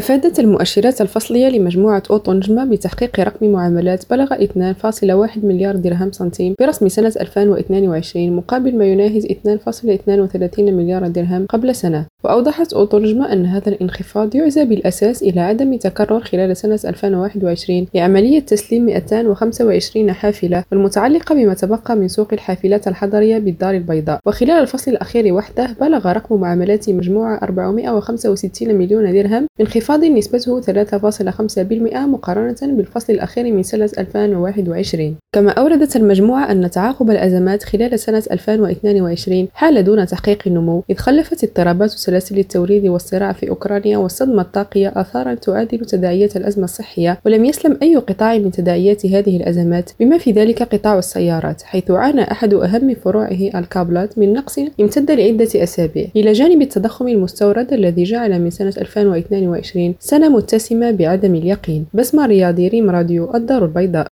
أفادت المؤشرات الفصلية لمجموعة أوتو نجمة بتحقيق رقم معاملات بلغ 2.1 مليار درهم سنتيم برسم سنة 2022 مقابل ما يناهز 2.32 مليار درهم قبل سنة. وأوضحت أوتو نجمة أن هذا الانخفاض يعزى بالأساس إلى عدم تكرر خلال سنة 2021 لعملية تسليم 225 حافلة والمتعلقة بما تبقى من سوق الحافلات الحضرية بالدار البيضاء. وخلال الفصل الأخير وحده بلغ رقم معاملات مجموعة 465 مليون درهم بانخفاض نسبته 3.5% مقارنة بالفصل الأخير من سنة 2021 كما أوردت المجموعة أن تعاقب الأزمات خلال سنة 2022 حال دون تحقيق النمو إذ خلفت اضطرابات سلاسل التوريد والصراع في أوكرانيا والصدمة الطاقية آثارا تعادل تداعيات الأزمة الصحية ولم يسلم أي قطاع من تداعيات هذه الأزمات بما في ذلك قطاع السيارات حيث عانى أحد أهم فروعه الكابلات من نقص امتد لعدة أسابيع. إلى جانب التضخم المستورد الذي جعل من سنة 2022 سنة متسمة بعدم اليقين. بسمة رياضي ريم راديو الدار البيضاء.